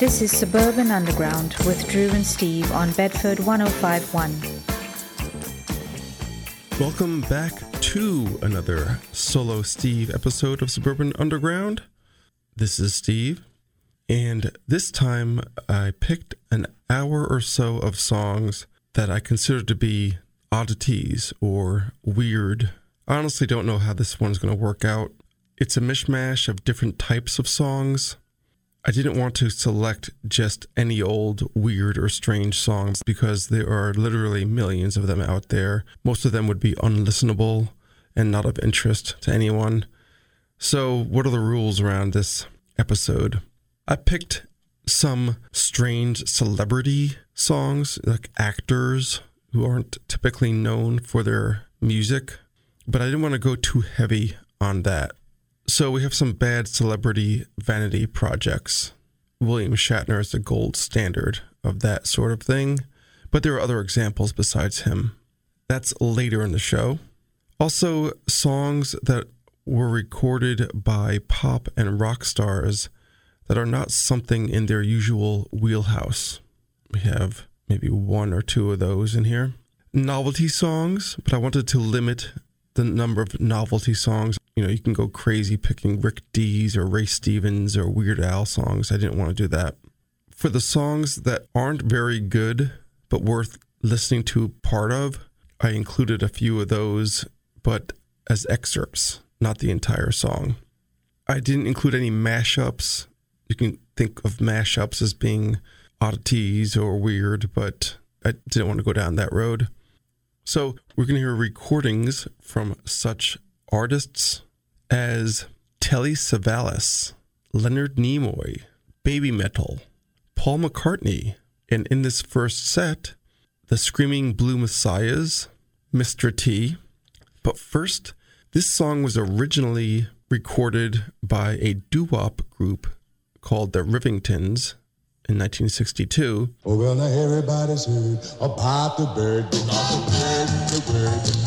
This is Suburban Underground with Drew and Steve on Bedford 1051. Welcome back to another solo Steve episode of Suburban Underground. This is Steve, and this time I picked an hour or so of songs that I consider to be oddities or weird. I honestly don't know how this one's going to work out. It's a mishmash of different types of songs. I didn't want to select just any old weird or strange songs because there are literally millions of them out there. Most of them would be unlistenable and not of interest to anyone. So, what are the rules around this episode? I picked some strange celebrity songs, like actors who aren't typically known for their music, but I didn't want to go too heavy on that. So we have some bad celebrity vanity projects. William Shatner is the gold standard of that sort of thing, but there are other examples besides him. That's later in the show. Also, songs that were recorded by pop and rock stars that are not something in their usual wheelhouse. We have maybe one or two of those in here. Novelty songs, but I wanted to limit the number of novelty songs. You know, you can go crazy picking Rick Dees or Ray Stevens or Weird Al songs. I didn't want to do that. For the songs that aren't very good but worth listening to part of, I included a few of those, but as excerpts, not the entire song. I didn't include any mashups. You can think of mashups as being oddities or weird, but I didn't want to go down that road. So we're going to hear recordings from such artists as Telly Savalas, Leonard Nimoy, Baby Metal, Paul McCartney, and in this first set, the Screaming Blue Messiahs, Mr. T. But first, this song was originally recorded by a doo wop group called the Rivingtons in 1962. Oh, well, now everybody's heard about the bird. The bird,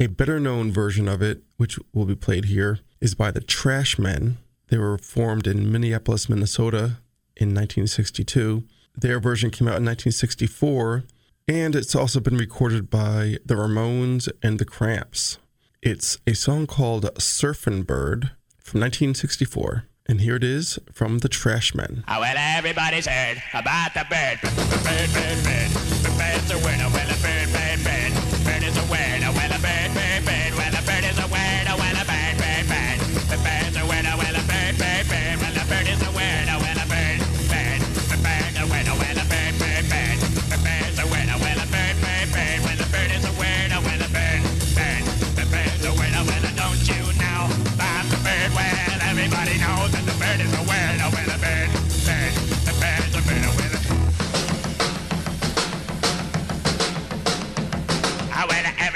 A better known version of it, which will be played here, is by the Trashmen. They were formed in Minneapolis, Minnesota in 1962. Their version came out in 1964, and it's also been recorded by the Ramones and the Cramps. It's a song called Surfin' Bird from 1964. And here it is from the Trashmen. Oh, ah, well, everybody's heard about the bird. Bird, bird, bird. The bird's a winner. Well, a bird, bird, bird. Bird is a winner. Well, a bird, bird,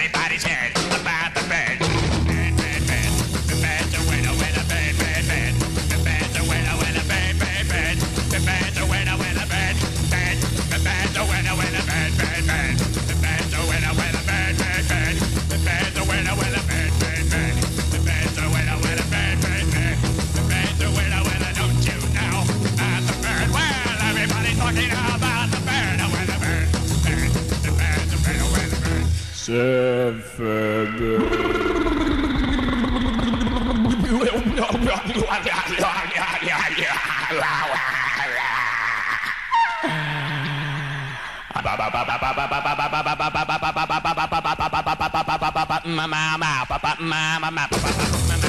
everybody's heard about the bird. Bird, bird, bird. The a winner, bird, bird, bird. The bird, bird, bird. The bird, bird. The bird, bird, bird. The bird, bird, bird. The bird, bird, bird. The bird, bird, bird. Don't you know the bird? Well, everybody's talking about Mama, papa, mama, papa, mama.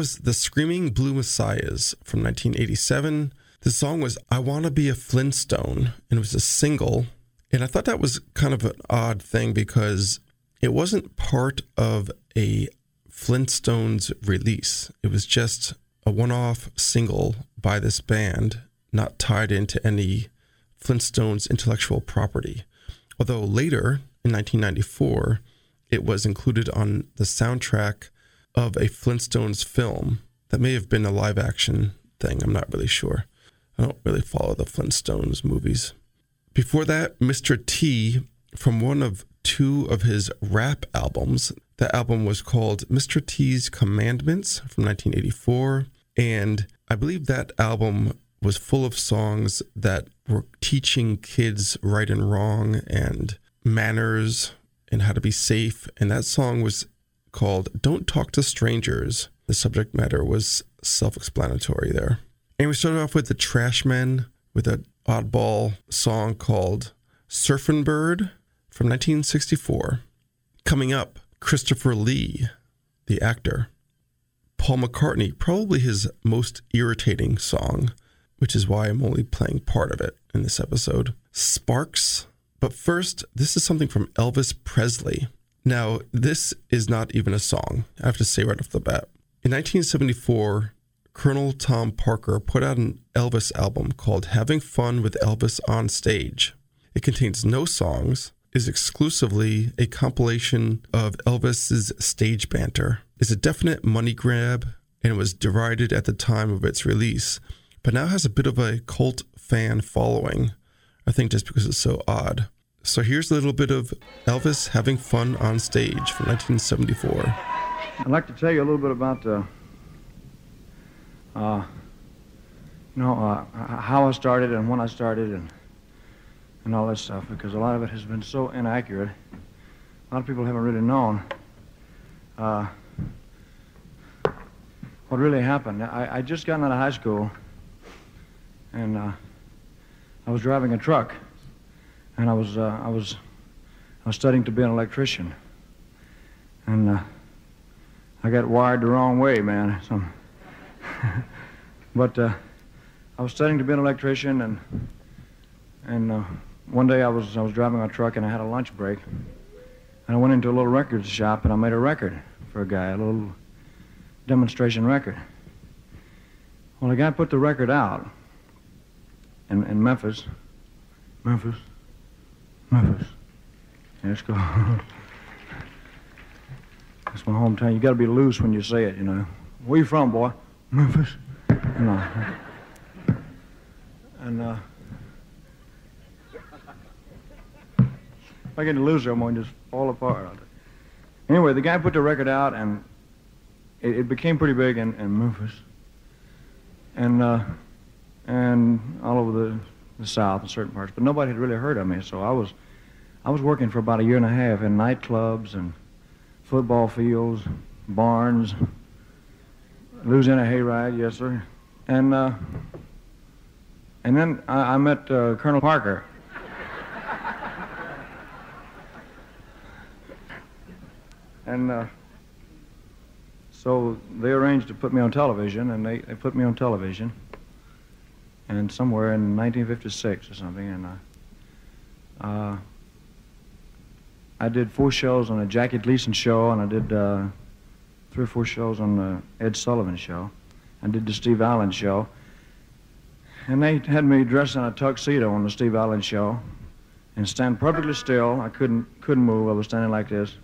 was The Screaming Blue Messiahs from 1987. The song was I Wanna Be a Flintstone, and it was a single. And I thought that was kind of an odd thing because it wasn't part of a Flintstones release. It was just a one off single by this band, not tied into any Flintstones intellectual property. Although later, in 1994, it was included on the soundtrack of a Flintstones film that may have been a live action thing. I'm not really sure. I don't really follow the Flintstones movies. Before that, Mr. T from one of two of his rap albums. The album was called Mr. T's Commandments from 1984. And I believe that album was full of songs that were teaching kids right and wrong and manners and how to be safe. And that song was called Don't Talk to Strangers. The subject matter was self explanatory there. And we started off with the Trashmen with an oddball song called Surfin' Bird from 1964. Coming up, Christopher Lee, the actor. Paul McCartney, probably his most irritating song, which is why I'm only playing part of it in this episode. Sparks. But first, this is something from Elvis Presley. Now, this is not even a song, I have to say right off the bat. In 1974, Colonel Tom Parker put out an Elvis album called Having Fun with Elvis on Stage. It contains no songs, is exclusively a compilation of Elvis's stage banter. It's a definite money grab and was derided at the time of its release, but now has a bit of a cult fan following. I think just because it's so odd. So here's a little bit of Elvis having fun on stage from 1974. I'd like to tell you a little bit about uh, uh, you know, uh, how I started and when I started and and all that stuff because a lot of it has been so inaccurate. A lot of people haven't really known uh, what really happened. I, I just got out of high school and uh, I was driving a truck and I was uh, I was I was studying to be an electrician and uh, I got wired the wrong way, man. So, but uh, I was studying to be an electrician, and and uh, one day I was I was driving a truck and I had a lunch break, and I went into a little record shop and I made a record for a guy, a little demonstration record. Well, the guy put the record out in, in Memphis, Memphis, Memphis. Yeah, let's go. That's my hometown. You got to be loose when you say it, you know. Where you from, boy? Memphis. You know. And uh, if I get loser, I'm going to just fall apart. Anyway, the guy put the record out, and it, it became pretty big in, in Memphis, and uh, and all over the, the South in certain parts. But nobody had really heard of me, so I was I was working for about a year and a half in nightclubs and football fields, barns, Louisiana hayride, yes sir, and uh, and then I, I met uh, Colonel Parker. and uh, so they arranged to put me on television, and they, they put me on television, and somewhere in 1956 or something, and uh, uh, I did four shows on a Jackie Gleason show, and I did uh, three or four shows on the Ed Sullivan show. and did the Steve Allen show. And they had me dressed in a tuxedo on the Steve Allen show and stand perfectly still. I couldn't couldn't move. I was standing like this.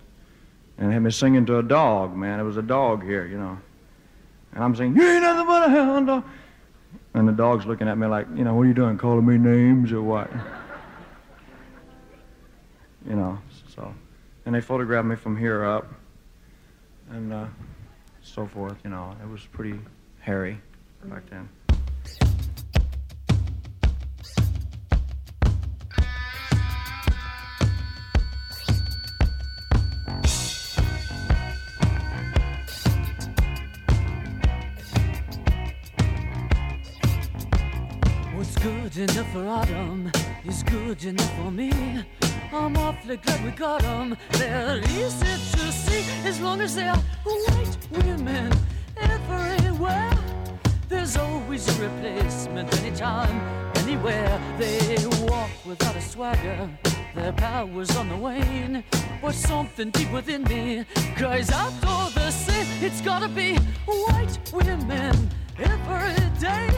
And had me singing to a dog, man. It was a dog here, you know. And I'm saying, You ain't nothing but a hound dog. And the dog's looking at me like, you know, what are you doing, calling me names or what? you know, so. And they photographed me from here up and uh, so forth, you know. It was pretty hairy back then. Is good enough for me. I'm awfully glad we got 'em. They're easy to see as long as they're white women everywhere. There's always a replacement anytime, anywhere. They walk without a swagger. Their power's on the wane. But something deep within me cries out all the same. It's gotta be white women every day.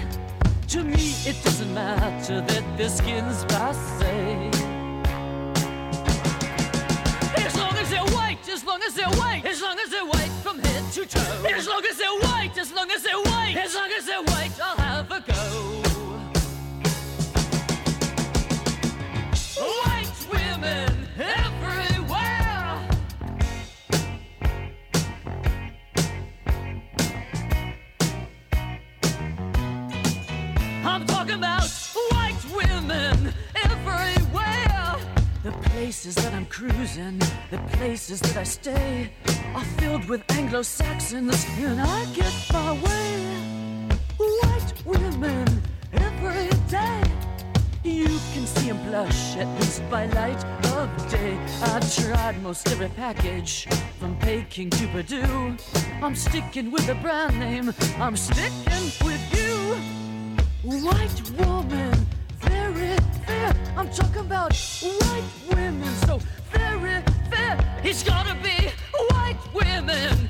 To me, it doesn't matter that their skin's passe. As long as they're white, as long as they're white, as long as they're white from head to toe. As long as they're white, as long as they're white, as As long as they're white, I'll have a go. Women everywhere. The places that I'm cruising, the places that I stay, are filled with Anglo Saxons, and I get my way. White women every day. You can see 'em blush, at least by light of day. I've tried most every package, from Peking to Purdue. I'm sticking with the brand name, I'm sticking with you. White woman, very fair. I'm talking about white women, so very fair. It's gotta be white women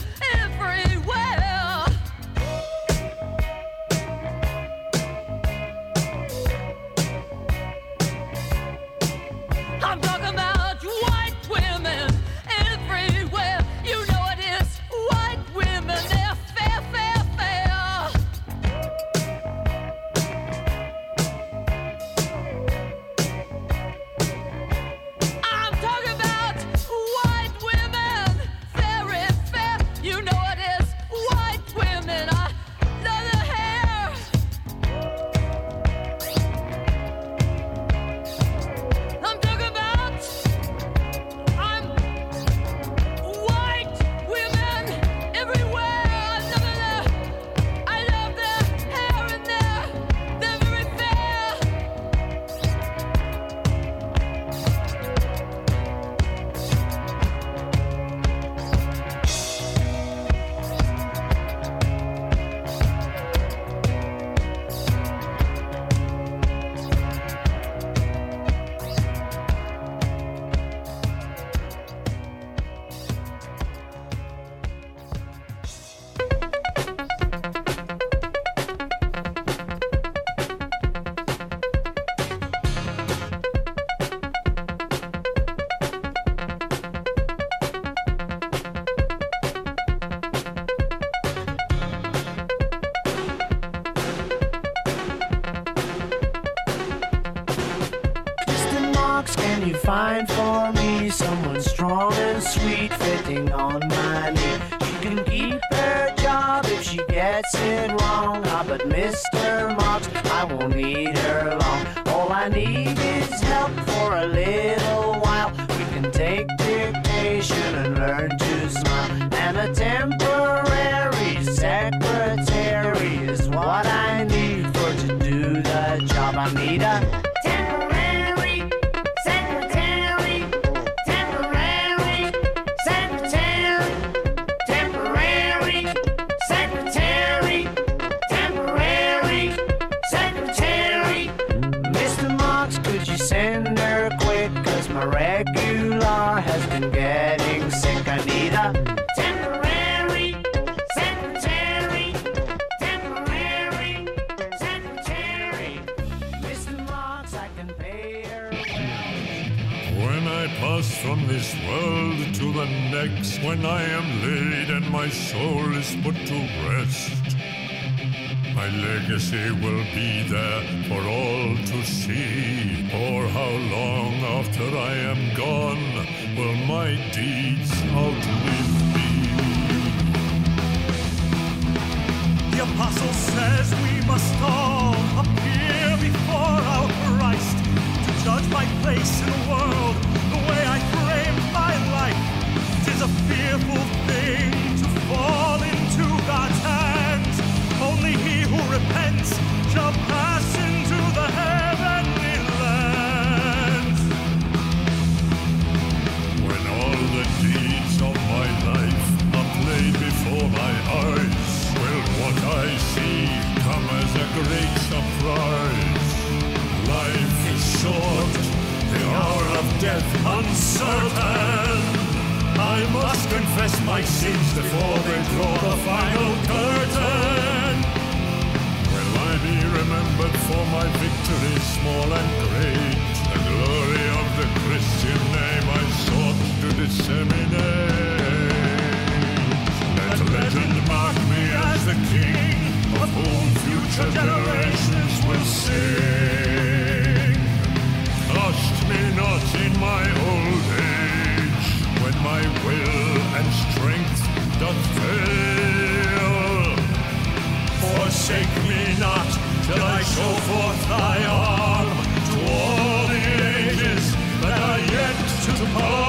need is help for a little while. We can take dictation and learn when I am laid and my soul is put to rest, my legacy will be there for all to see. For how long after I am gone will my deeds outlive me? The apostle says we must all appear before our Christ to judge my place in the world, death uncertain. I must confess my sins before they draw the final curtain. Will I be remembered for my victories, small and great? The glory of the Christian name I sought to disseminate. Let legend mark me as the king of whom future generations will sing. My old age, when my will and strength doth fail. Forsake me not till I show forth thy arm to all the ages that are yet to come.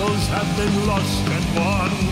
Battles have been lost and won?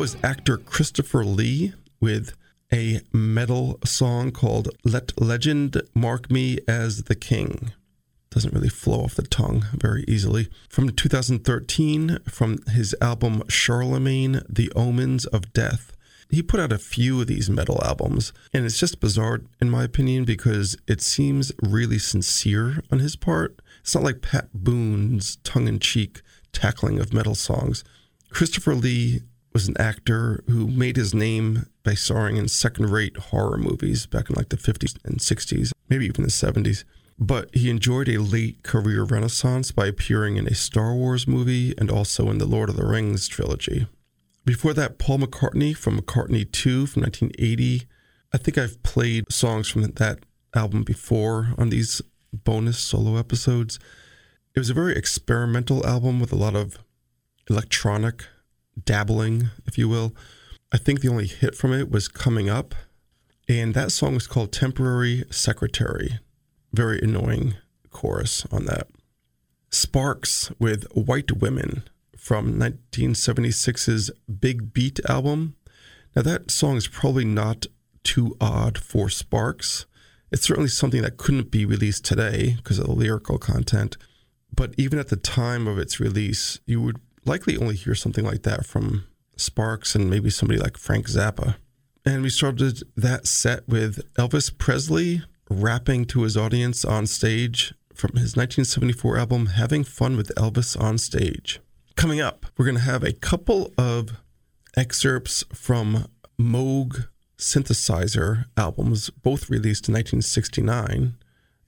Was actor Christopher Lee with a metal song called Let Legend Mark Me as the King. Doesn't really flow off the tongue very easily. From 2013, from his album Charlemagne, The Omens of Death. He put out a few of these metal albums, and it's just bizarre, in my opinion, because it seems really sincere on his part. It's not like Pat Boone's tongue in cheek tackling of metal songs. Christopher Lee was an actor who made his name by starring in second-rate horror movies back in like the 50s and 60s, maybe even the 70s. But he enjoyed a late career renaissance by appearing in a Star Wars movie and also in the Lord of the Rings trilogy. Before that, Paul McCartney from McCartney 2 from 1980. I think I've played songs from that album before on these bonus solo episodes. It was a very experimental album with a lot of electronic dabbling, if you will. I think the only hit from it was Coming Up, and that song was called Temporary Secretary. Very annoying chorus on that. Sparks with White Women from 1976's Big Beat album. Now, that song is probably not too odd for Sparks. It's certainly something that couldn't be released today because of the lyrical content. But even at the time of its release, you would likely only hear something like that from Sparks and maybe somebody like Frank Zappa. And we started that set with Elvis Presley rapping to his audience on stage from his 1974 album Having Fun with Elvis on Stage. Coming up, we're going to have a couple of excerpts from Moog synthesizer albums, both released in 1969,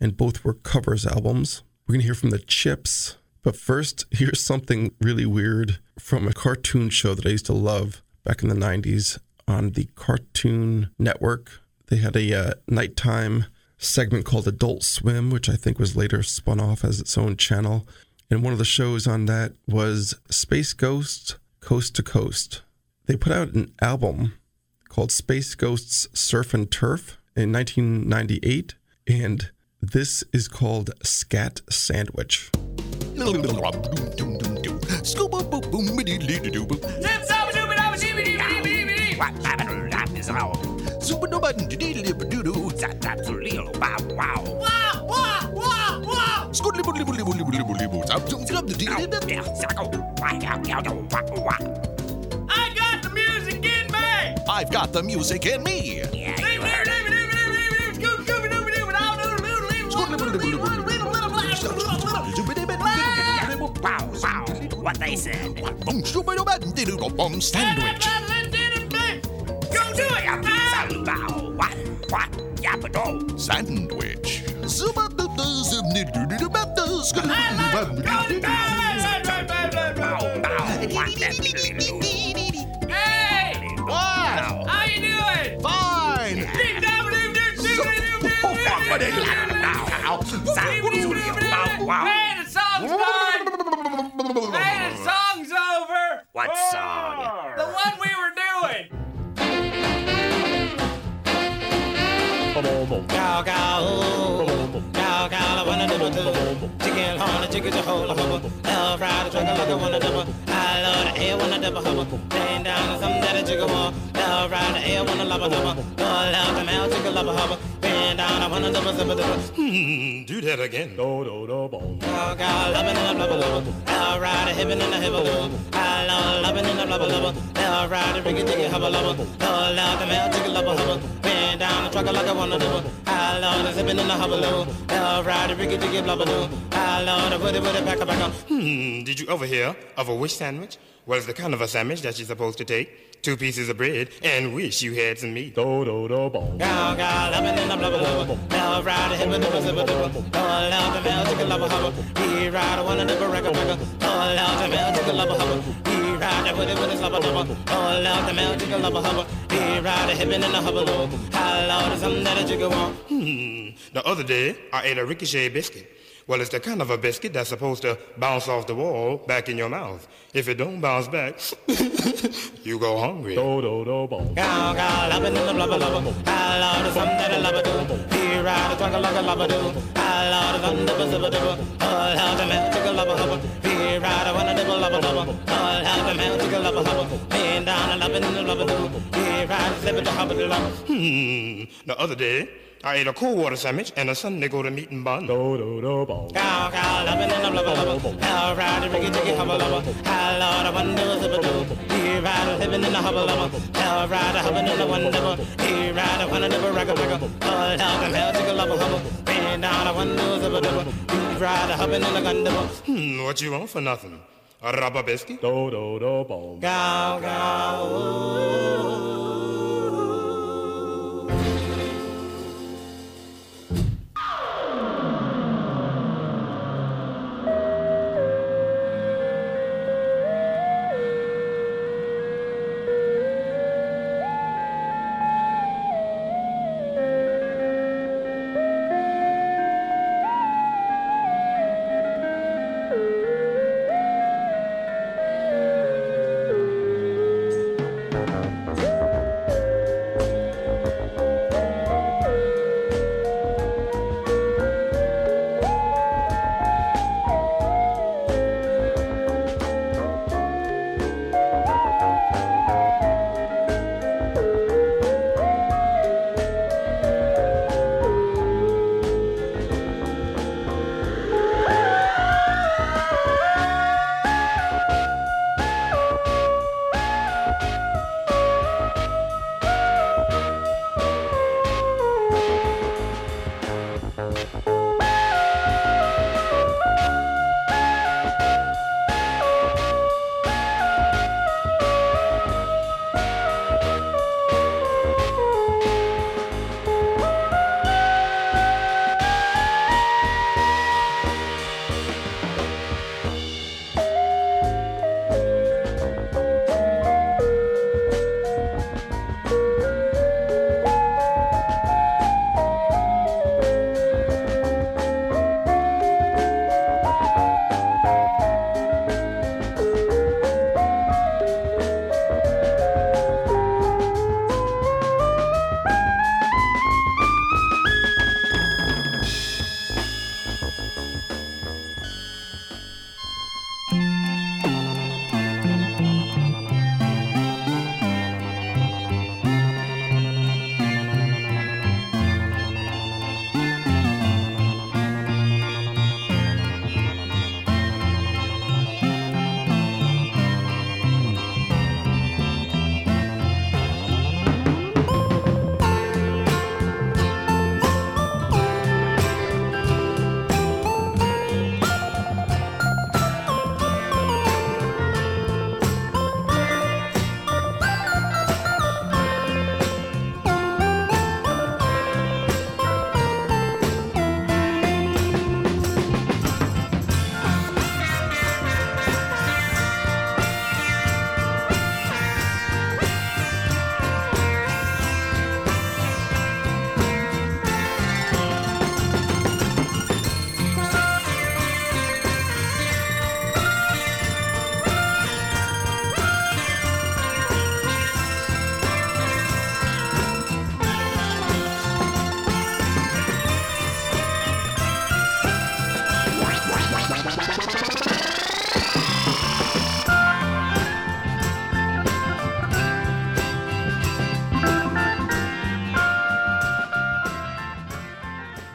and both were covers albums. We're going to hear from the Chips, but first, here's something really weird from a cartoon show that I used to love back in the 90s on the Cartoon Network. They had a uh, nighttime segment called Adult Swim, which I think was later spun off as its own channel. And one of the shows on that was Space Ghost Coast to Coast. They put out an album called Space Ghosts Surf and Turf in 1998, and this is called Scat Sandwich. I got the music in me! I've got the music in me. Wow, what they said. Sandwich. Go do it! Wow, what, what, yapado. Sandwich. Hey! What? How you doing? Fine. Hey, the song's done! Hey, the song's over! What song? The one we were doing! Cow, cow, cow, cow, I wanna do do. Chicken horn, chicken to hold a hubba. Love ride a trucker like I wanna double. I love the air when I double hubba. Laying down some that a chicken want. Love ride the air when I love a double. Love love the mouth, chicken love a hubba. Bend down, I wanna double, double, double. Hmm, do that again. Do, do, do, boom. Cow, cow, loving in a. Love ride a hippin' in a double. I love loving in a blubber blubber. Love ride a riggy diggy hubba lubber. Love love the mouth, chicken love a hubba. Bend down, the trucker like I wanna double. I love the zipping in the hubba loo. Love ride a riggy diggy blubber doo. I love the woody woody back up. Hmm, did you ever hear of a wish sandwich? Well, it's the kind of a sandwich that you're supposed to take two pieces of bread and wish you had some meat. Do, do, do, boom. Cow, cow, loving in the blubber blubber. Love ride a hippin' in the zipper dibber. Love love the mouth, chicken a hubba. He ride a one and the record record. A slubber dubber. Love love the mouth, chicken love a hubba. He ride a hippin' in the hubba loo. I love the something that a chicken want. Hmm, the other day I ate a ricochet biscuit. Well, it's the kind of a biscuit that's supposed to bounce off the wall back in your mouth. If it don't bounce back, you go hungry. Do, do, do, boom. Cow, cow, loving in the blubber blubber. I love the something that a lubber do. He ride a trucker like a lubber do. I love the something that a zibber dibber. Oh, love the mouth, chicken lubber hubba. He ride a one and dibble lubber lubber. Oh, love the mouth, chicken lubber hubba. Laying down and loving in the blubber do. He ride a zibber to hubba the lubber. Hmm, the other day I ate a cool water sandwich and a Sunday go to meat and bun. Do, do, do, boom. Cow, cow, loving in the blubber blubber. Hell, ride a riggy diggy hubba lubber. I love the one do a zibber do. He ride a living in the hubba lubber. Hell, ride a hubbing in the one dibber. He ride a one and dibber ragga ragga. Oh, love the hell, chicken lubber hubba. Bend down a one do a zibber dibber. He ride a hubbing in the gun dibber. Hmm, what you want for nothing? A rubber biscuit? Do, do, do, boom. Cow, cow.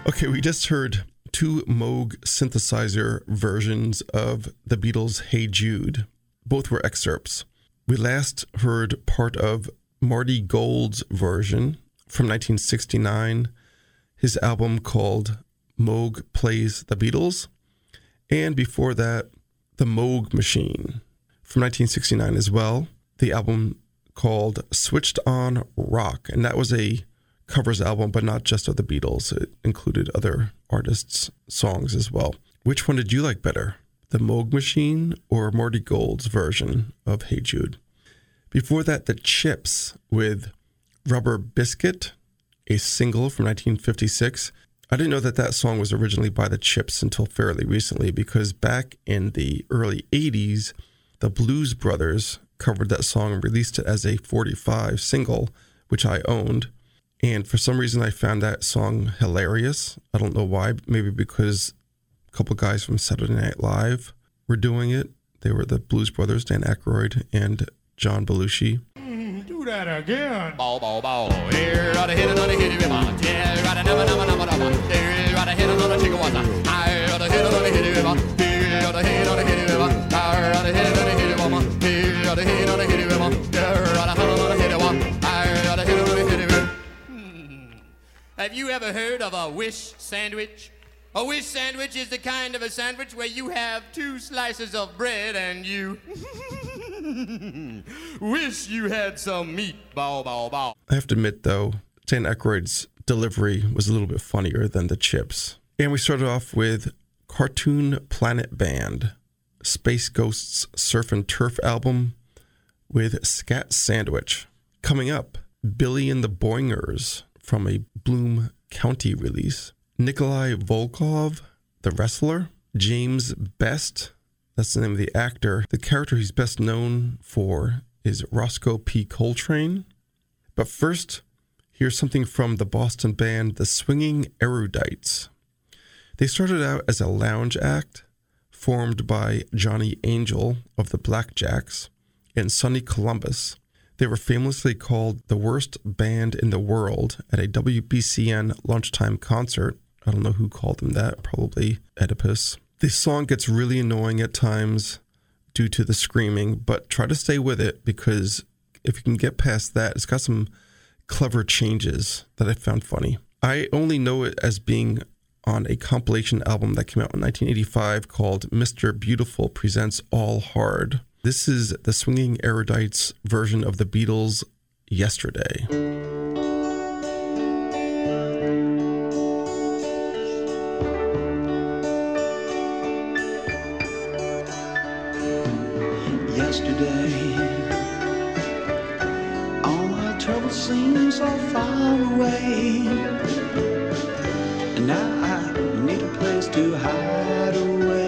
Okay, we just heard two Moog synthesizer versions of the Beatles' Hey Jude. Both were excerpts. We last heard part of Marty Gold's version from 1969, his album called Moog Plays the Beatles. And before that, The Moog Machine from 1969 as well, the album called Switched On Rock. And that was a covers album, but not just of the Beatles. It included other artists' songs as well. Which one did you like better, the Moog Machine or Marty Gold's version of Hey Jude? Before that, the Chips with Rubber Biscuit, a single from 1956. I didn't know that that song was originally by the Chips until fairly recently because back in the early 80s, the Blues Brothers covered that song and released it as a 45 single, which I owned. And for some reason, I found that song hilarious. I don't know why. Maybe because a couple guys from Saturday Night Live were doing it. They were the Blues Brothers, Dan Aykroyd and John Belushi. Do that again. Ball, ball, ball. Here, gotta hit another hit it with my. Here, gotta never, never, never, never. Here, gotta hit another chicken water. I gotta hit another hit it with my. Here, gotta hit another hit it with my. I gotta hit another hit it with my. Here, gotta hit another hit Have you ever heard of a wish sandwich? A wish sandwich is the kind of a sandwich where you have two slices of bread and you wish you had some meat. Bow, bow, bow. I have to admit, though, Dan Aykroyd's delivery was a little bit funnier than the chips. And we started off with Cartoon Planet Band, Space Ghost's Surf and Turf album with Scat Sandwich. Coming up, Billy and the Boingers from a Bloom County release. Nikolai Volkov, the wrestler. James Best, that's the name of the actor. The character he's best known for is Roscoe P. Coltrane. But first, here's something from the Boston band The Swinging Erudites. They started out as a lounge act formed by Johnny Angel of the Blackjacks and Sonny Columbus. They were famously called the worst band in the world at a WBCN lunchtime concert. I don't know who called them that, probably Oedipus. This song gets really annoying at times due to the screaming, but try to stay with it because if you can get past that, it's got some clever changes that I found funny. I only know it as being on a compilation album that came out in 1985 called Mr. Beautiful Presents All Hard. This is the Swinging Erudites version of the Beatles' Yesterday. yesterday. All my troubles seem so far away. And now I need a place to hide away.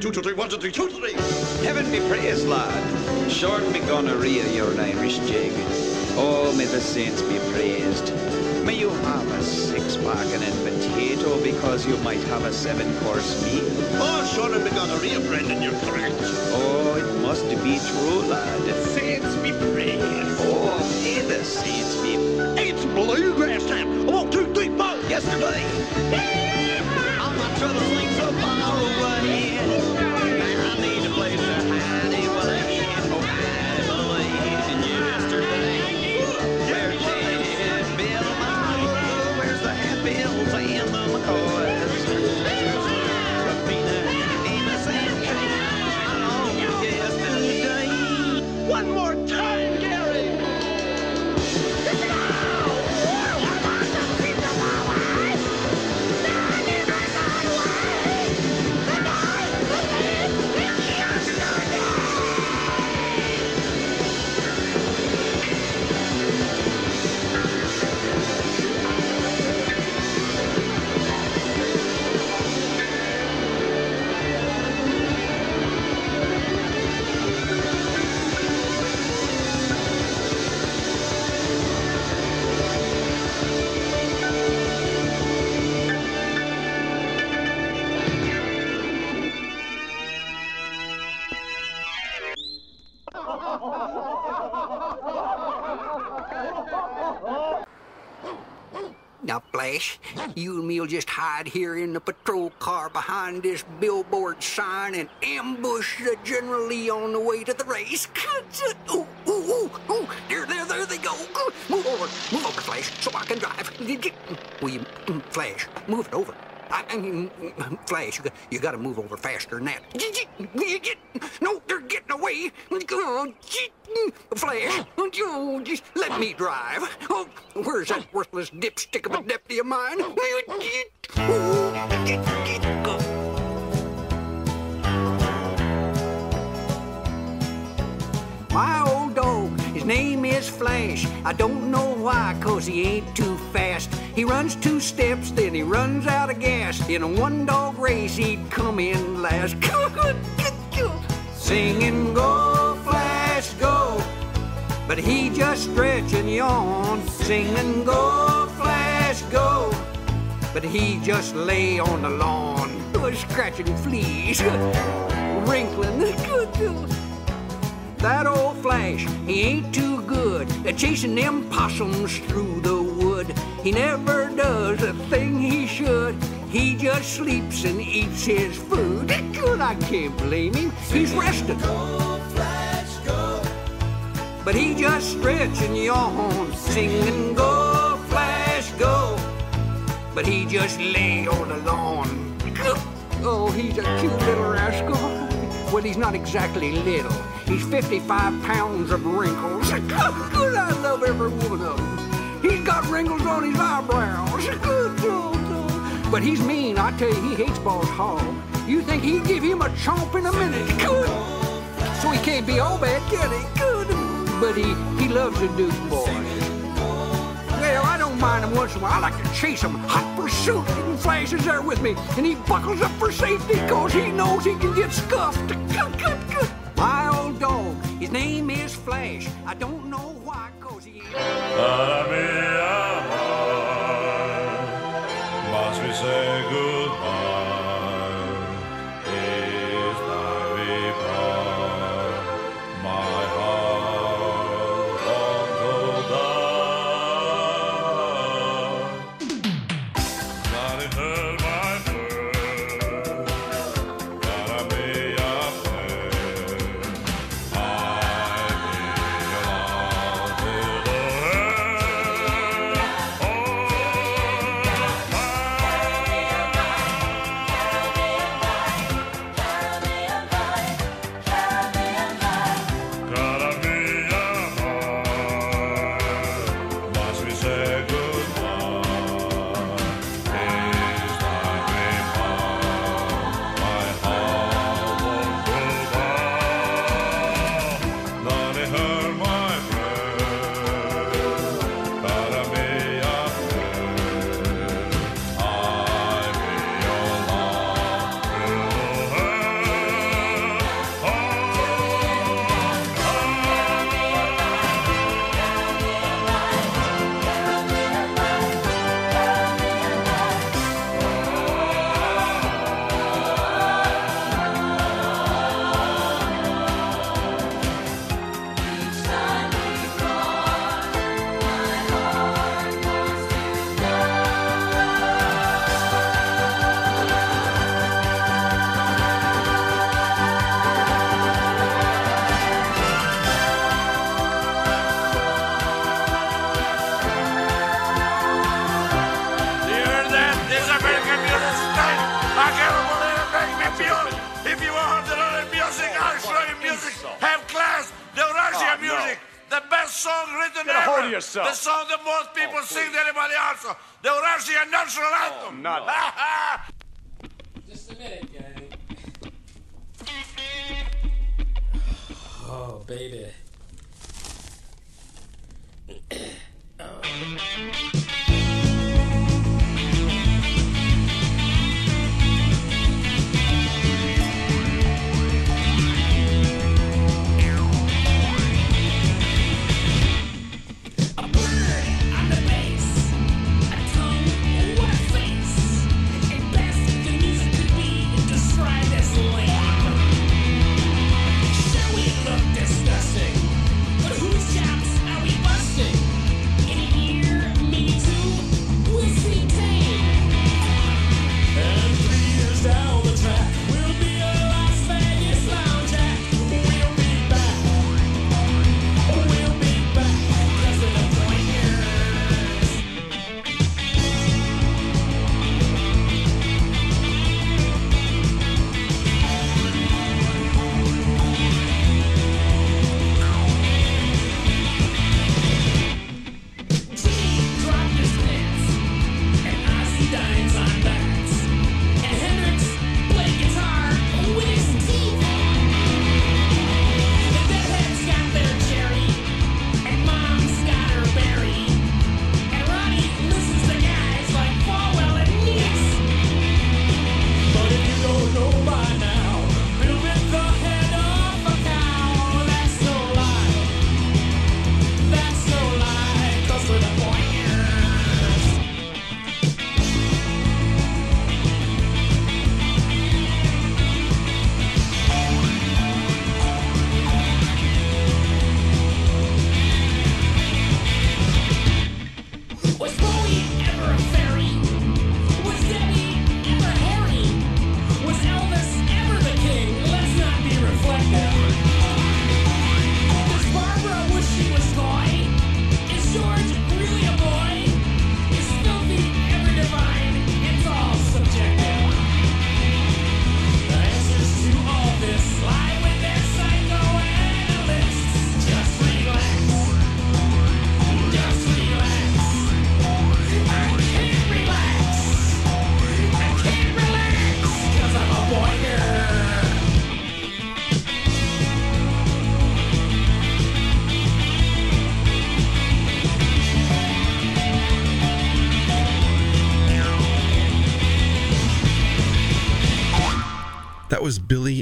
Two, two, three, one, two, three, two, three. Heaven be praised, lad. Short me gonorrhea, you're an Irish jig. Oh, may the saints be praised. May you have a six-packing and a potato because you might have a seven-course meal. Oh, sure, and gonorrhea, Brendan, you're correct. Oh, it must be true, lad. The saints be praised. Oh, may the saints be... It's bluegrass hide here in the patrol car behind this billboard sign and ambush the General Lee on the way to the race. Ooh, ooh, ooh, ooh. There, there, there they go. Move over, move over, Flash, so I can drive. Will you, mm, Flash, move it over. I, mean, Flash, you got, you got to move over faster than that. No, they're getting away. Flash, just let me drive. Oh, where's that worthless dipstick of a deputy of mine? My his name is Flash. I don't know why, cause he ain't too fast. He runs two steps, then he runs out of gas. In a one dog race, he'd come in last. Singing, go, Flash, go. But he just stretch and yawn. Singing, go, Flash, go. But he just lay on the lawn, scratching fleas, wrinkling. That old Flash, he ain't too good at chasing them possums through the wood. He never does a thing he should. He just sleeps and eats his food. Good, I can't blame him. He's resting. But he just stretch and yawn, singing, go, Flash, go. But he just lay on the lawn. Oh, he's a cute little rascal. Well, he's not exactly little. He's 55 pounds of wrinkles. Good, I love every one of them. He's got wrinkles on his eyebrows. Good, good, good. But he's mean, I tell you, he hates Boss Hog. You think he'd give him a chomp in a minute? Good. So he can't be all bad, can he? Good. But he, he loves a Duke boy trail. I don't mind him once in a while. I like to chase him. Hot pursuit. Even Flash is there with me. And he buckles up for safety because he knows he can get scuffed. My old dog. His name is Flash. I don't know why because he ain't.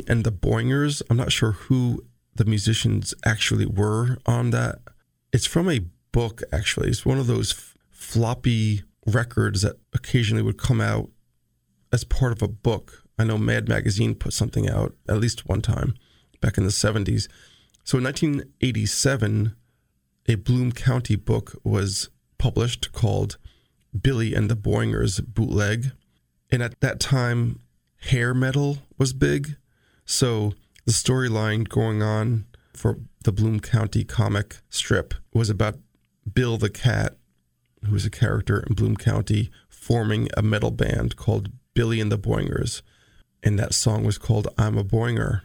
And the Boingers. I'm not sure who the musicians actually were on that. It's from a book, actually. It's one of those f- floppy records that occasionally would come out as part of a book. I know Mad Magazine put something out at least one time back in the 70s. So in 1987, a Bloom County book was published called Billy and the Boingers Bootleg. And at that time, hair metal was big. So the storyline going on for the Bloom County comic strip was about Bill the Cat, who was a character in Bloom County, forming a metal band called Billy and the Boingers. And that song was called I'm a Boinger.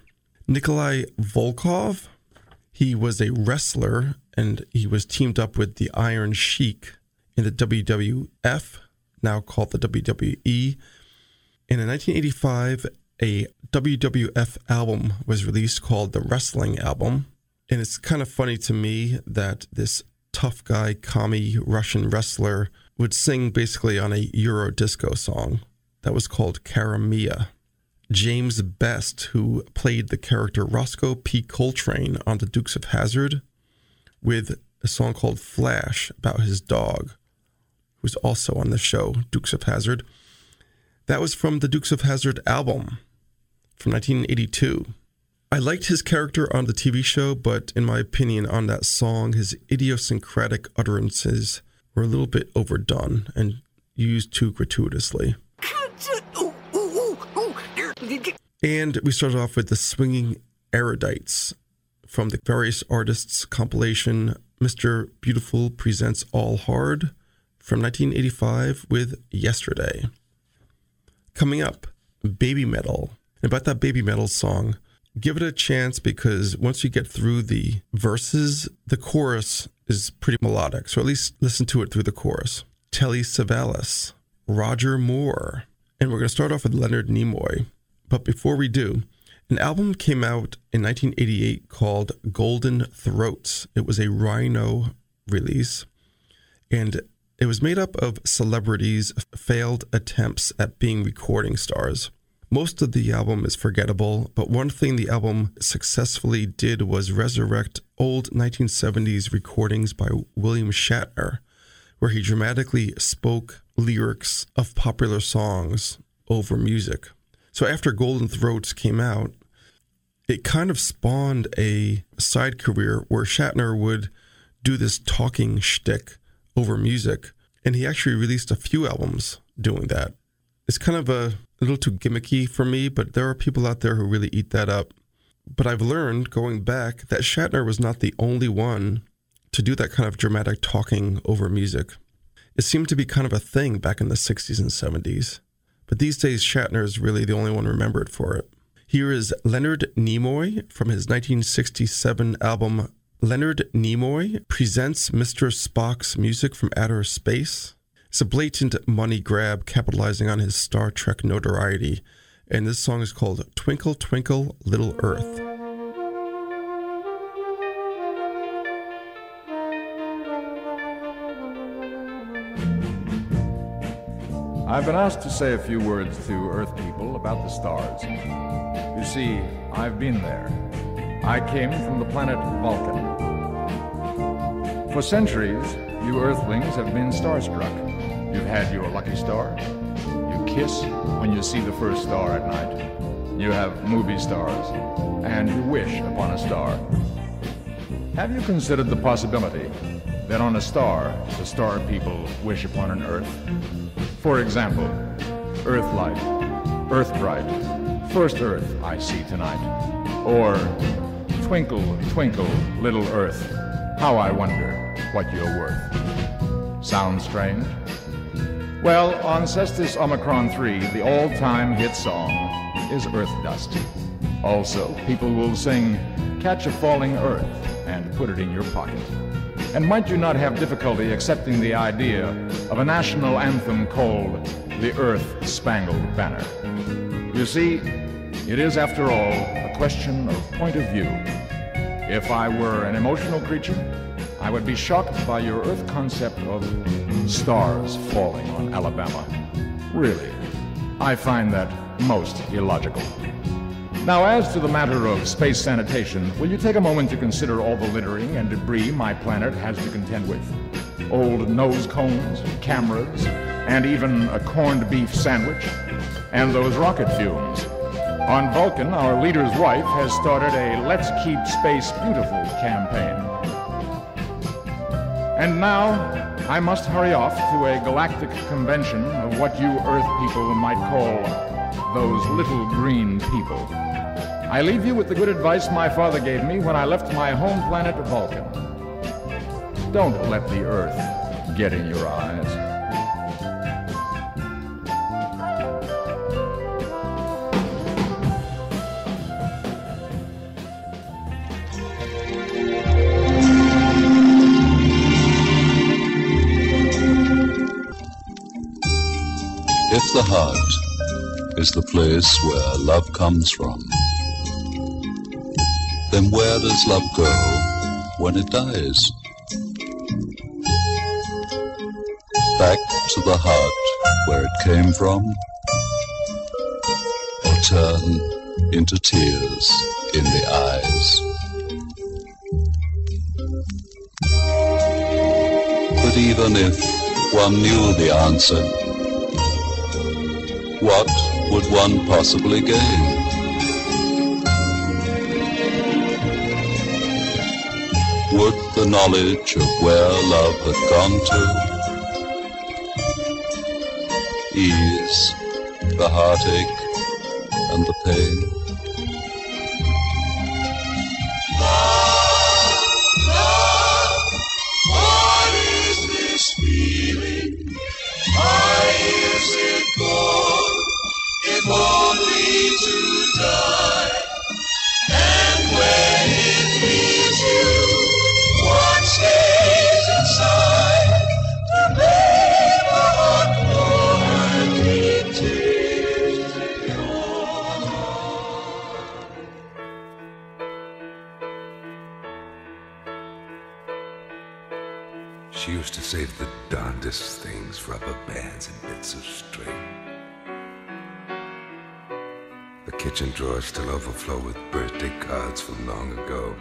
Nikolai Volkov, he was a wrestler and he was teamed up with the Iron Sheik in the WWF, now called the WWE. And in 1985, a WWF album was released called the Wrestling Album. And it's kind of funny to me that this tough guy, commie Russian wrestler, would sing basically on a Euro disco song that was called Cara Mia. James Best, who played the character Roscoe P. Coltrane on The Dukes of Hazzard, with a song called Flash about his dog, who's also on the show Dukes of Hazzard. That was from the Dukes of Hazzard album from 1982. I liked his character on the TV show, but in my opinion, on that song, his idiosyncratic utterances were a little bit overdone and used too gratuitously. And we started off with the Swinging Erudites from the various artists compilation Mr. Beautiful Presents All Hard from 1985 with Yesterday. Coming up, Babymetal. And about that Babymetal song, give it a chance because once you get through the verses, the chorus is pretty melodic. So at least listen to it through the chorus. Telly Savalas, Roger Moore, and we're going to start off with Leonard Nimoy. But before we do, an album came out in 1988 called Golden Throats. It was a Rhino release, and it was made up of celebrities' failed attempts at being recording stars. Most of the album is forgettable, but one thing the album successfully did was resurrect old 1970s recordings by William Shatner, where he dramatically spoke lyrics of popular songs over music. So after Golden Throats came out, it kind of spawned a side career where Shatner would do this talking shtick over music, and he actually released a few albums doing that. It's kind of a, little too gimmicky for me, but there are people out there who really eat that up. But I've learned going back that Shatner was not the only one to do that kind of dramatic talking over music. It seemed to be kind of a thing back in the 60s and 70s. But these days, Shatner is really the only one remembered for it. Here is Leonard Nimoy from his 1967 album Leonard Nimoy Presents Mr. Spock's Music from Outer Space. It's a blatant money grab capitalizing on his Star Trek notoriety, and this song is called Twinkle Twinkle Little Earth. I've been asked to say a few words to Earth people about the stars. You see, I've been there. I came from the planet Vulcan. For centuries, you Earthlings have been starstruck. You've had your lucky star. You kiss when you see the first star at night. You have movie stars, and you wish upon a star. Have you considered the possibility that on a star, the star people wish upon an Earth? For example, Earthlight, Earthbright, First Earth I see tonight. Or Twinkle, twinkle, little Earth, how I wonder what you're worth. Sounds strange? Well, on Cestus Omicron 3, the all-time hit song is Earth Dust. Also, people will sing Catch a Falling Earth and put it in your pocket. And might you not have difficulty accepting the idea of a national anthem called the Earth Spangled Banner? You see, it is, after all, a question of point of view. If I were an emotional creature, I would be shocked by your Earth concept of stars falling on Alabama. Really, I find that most illogical. Now, as to the matter of space sanitation, will you take a moment to consider all the littering and debris my planet has to contend with? Old nose cones, cameras, and even a corned beef sandwich, and those rocket fumes. On Vulcan, our leader's wife has started a Let's Keep Space Beautiful campaign. And now, I must hurry off to a galactic convention of what you Earth people might call those little green people. I leave you with the good advice my father gave me when I left my home planet Vulcan. Don't let the Earth get in your eyes. If the heart is the place where love comes from, then where does love go when it dies? Back to the heart where it came from, or turn into tears in the eyes? But even if one knew the answer, what would one possibly gain? Would the knowledge of where love had gone to ease the heartache and the pain? Kitchen drawers still overflow with birthday cards from long ago.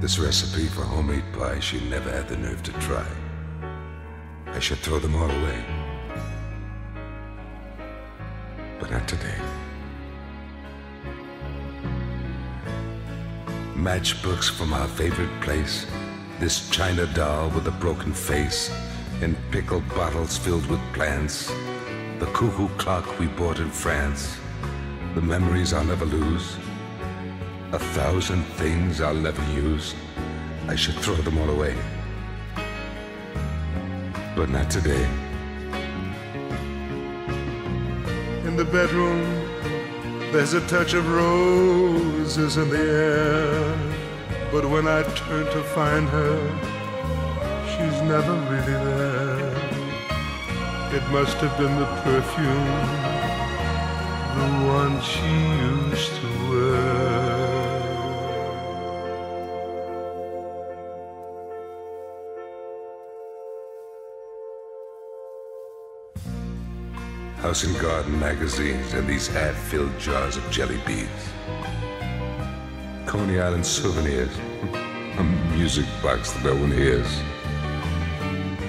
This recipe for homemade pie she never had the nerve to try. I should throw them all away. But not today. Matchbooks from our favorite place. This china doll with a broken face. And pickle bottles filled with plants. The cuckoo clock we bought in France. The memories I'll never lose. A thousand things I'll never use. I should throw them all away. But not today. In the bedroom, there's a touch of roses in the air. But when I turn to find her, she's never really there. It must have been the perfume, the one she used to wear. House and Garden magazines and these half-filled jars of jelly beans. Coney Island souvenirs. A music box that no one hears.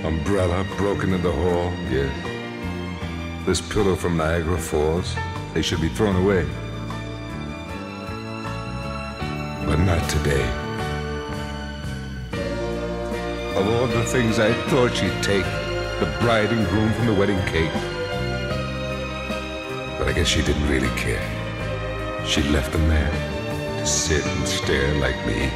Umbrella broken in the hall, yes. This pillow from Niagara Falls, they should be thrown away. But not today. Of all the things I thought she'd take, the bride and groom from the wedding cake. But I guess she didn't really care. She left the man to sit and stare like me.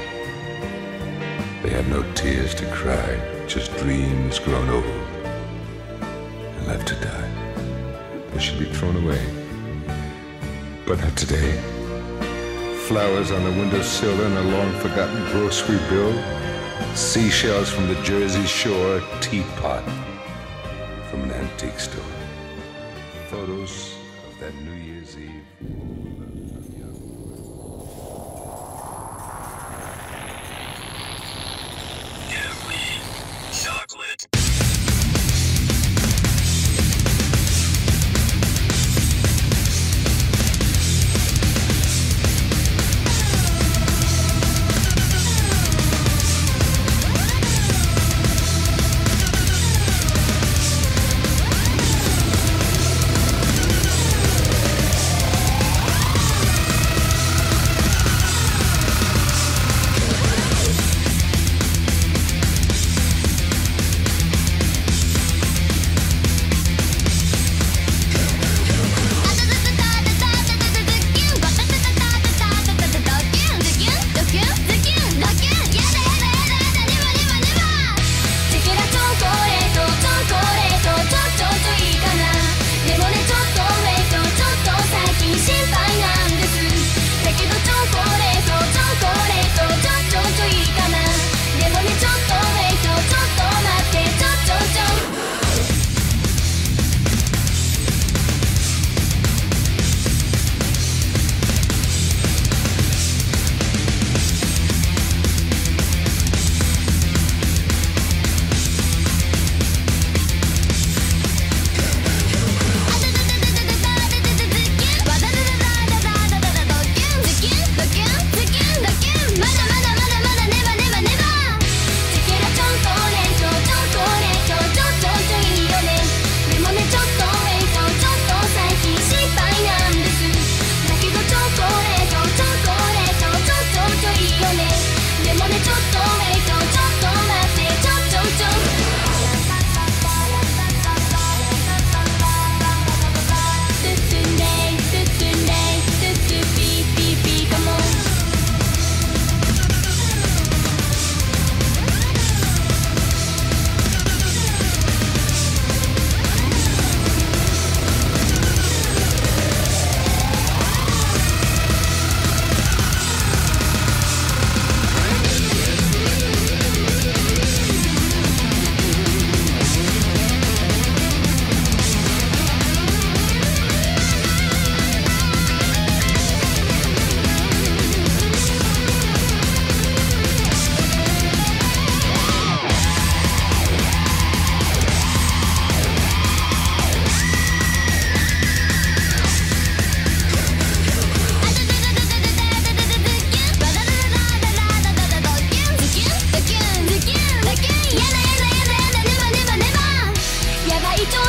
They had no tears to cry, just dreams grown old and left to die. They should be thrown away. But not today. Flowers on the windowsill and a long forgotten grocery bill. Seashells from the Jersey Shore, teapot from an antique store. Photos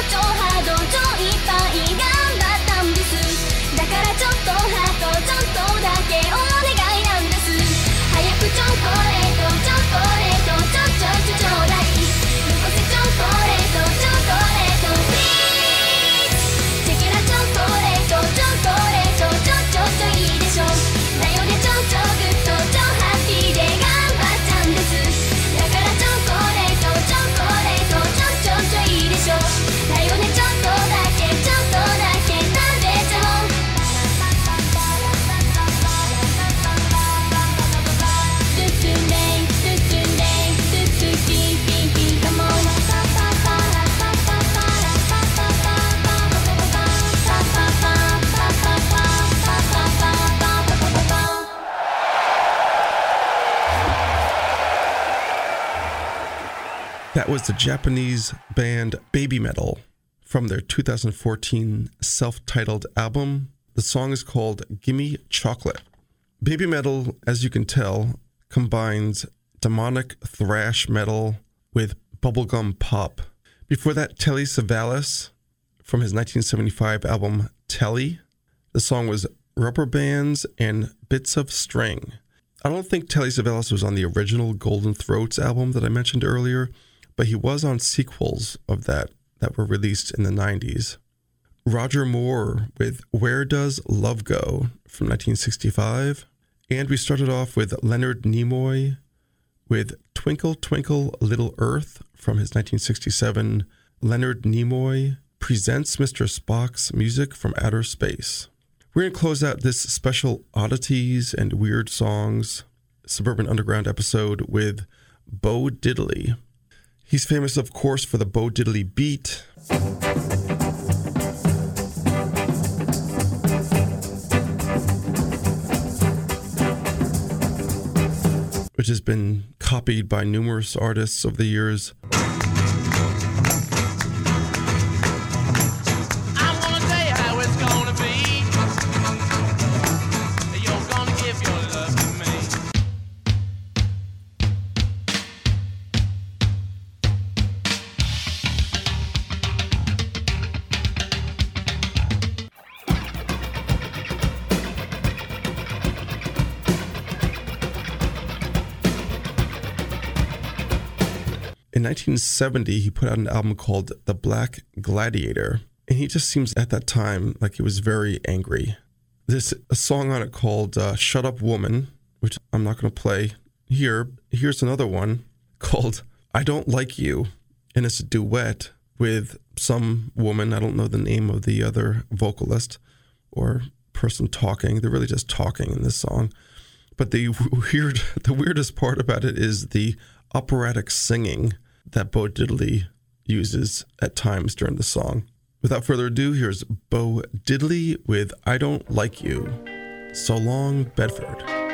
就。Was the Japanese band Babymetal from their 2014 self titled album. The song is called Gimme Chocolate. Babymetal, as you can tell, combines demonic thrash metal with bubblegum pop. Before that, Telly Savalas from his 1975 album Telly. The song was Rubber Bands and Bits of String. I don't think Telly Savalas was on the original Golden Throats album that I mentioned earlier, but he was on sequels of that that were released in the 90s. Roger Moore with Where Does Love Go from 1965. And we started off with Leonard Nimoy with Twinkle Twinkle Little Earth from his 1967 Leonard Nimoy Presents Mr. Spock's Music from Outer Space. We're going to close out this special oddities and weird songs Suburban Underground episode with Bo Diddley. He's famous, of course, for the Bo Diddley beat. Which has been copied by numerous artists over the years. 1970, he put out an album called The Black Gladiator, and he just seems at that time like he was very angry. There's a song on it called uh, Shut Up Woman, which I'm not going to play here. Here's another one called I Don't Like You, and it's a duet with some woman. I don't know the name of the other vocalist or person talking. They're really just talking in this song. But the weird, the weirdest part about it is the operatic singing that Bo Diddley uses at times during the song. Without further ado, here's Bo Diddley with I Don't Like You. So long, Bedford.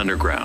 Underground.